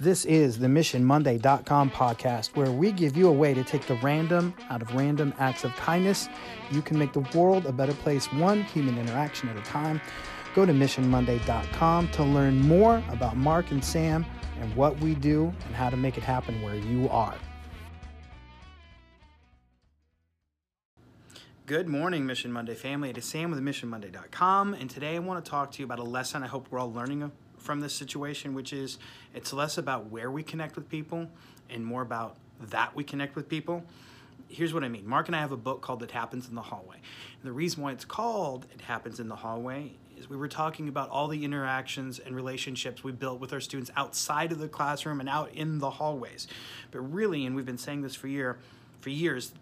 This is the MissionMonday.com podcast, where we give you a way to take the random out of random acts of kindness. You can make the world a better place, one human interaction at a time. Go to MissionMonday.com to learn more about Mark and Sam and what we do and how to make it happen where you are. Good morning, Mission Monday family. It is Sam with MissionMonday.com, and today I want to talk to you about a lesson I hope we're all learning from this situation, which is it's less about where we connect with people and more about that we connect with people. Here's what I mean. Mark and I have a book called It Happens in the Hallway. And the reason why it's called It Happens in the Hallway is we were talking about all the interactions and relationships we built with our students outside of the classroom and out in the hallways. But really, and we've been saying this for year for years,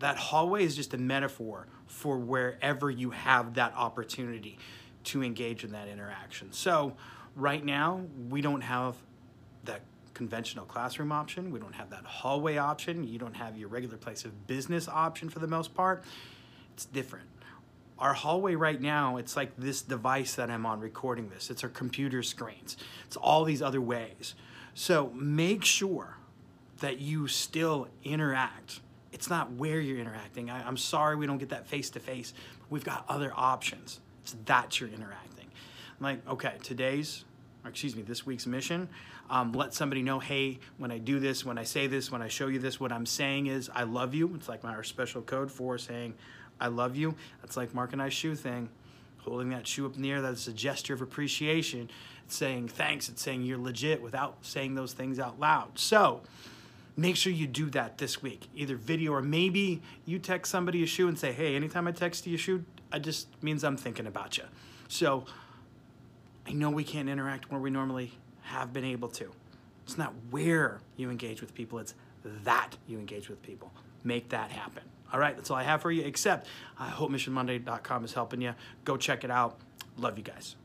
that hallway is just a metaphor for wherever you have that opportunity to engage in that interaction. So right now, we don't have that conventional classroom option. We don't have that hallway option. You don't have your regular place of business option for the most part. It's different. Our hallway right now, it's like this device that I'm on recording this. It's our computer screens. It's all these other ways. So make sure that you still interact. It's not where you're interacting. I, am sorry we don't get that face to face. We've got other options. It's that you're interacting. I'm like, okay, today's or excuse me, this week's mission. Um, let somebody know, hey, when I do this, when I say this, when I show you this, what I'm saying is I love you. It's like our special code for saying I love you. That's like Mark and I's shoe thing. Holding that shoe up in the air, that's a gesture of appreciation. It's saying thanks. It's saying you're legit without saying those things out loud. So make sure you do that this week. Either video or maybe you text somebody a shoe and say, hey, anytime I text you a shoe, it just means I'm thinking about you. So I know we can't interact where we normally have been able to. It's not where you engage with people, it's that you engage with people. Make that happen. All right, that's all I have for you, except I hope missionmonday.com is helping you. Go check it out. Love you guys.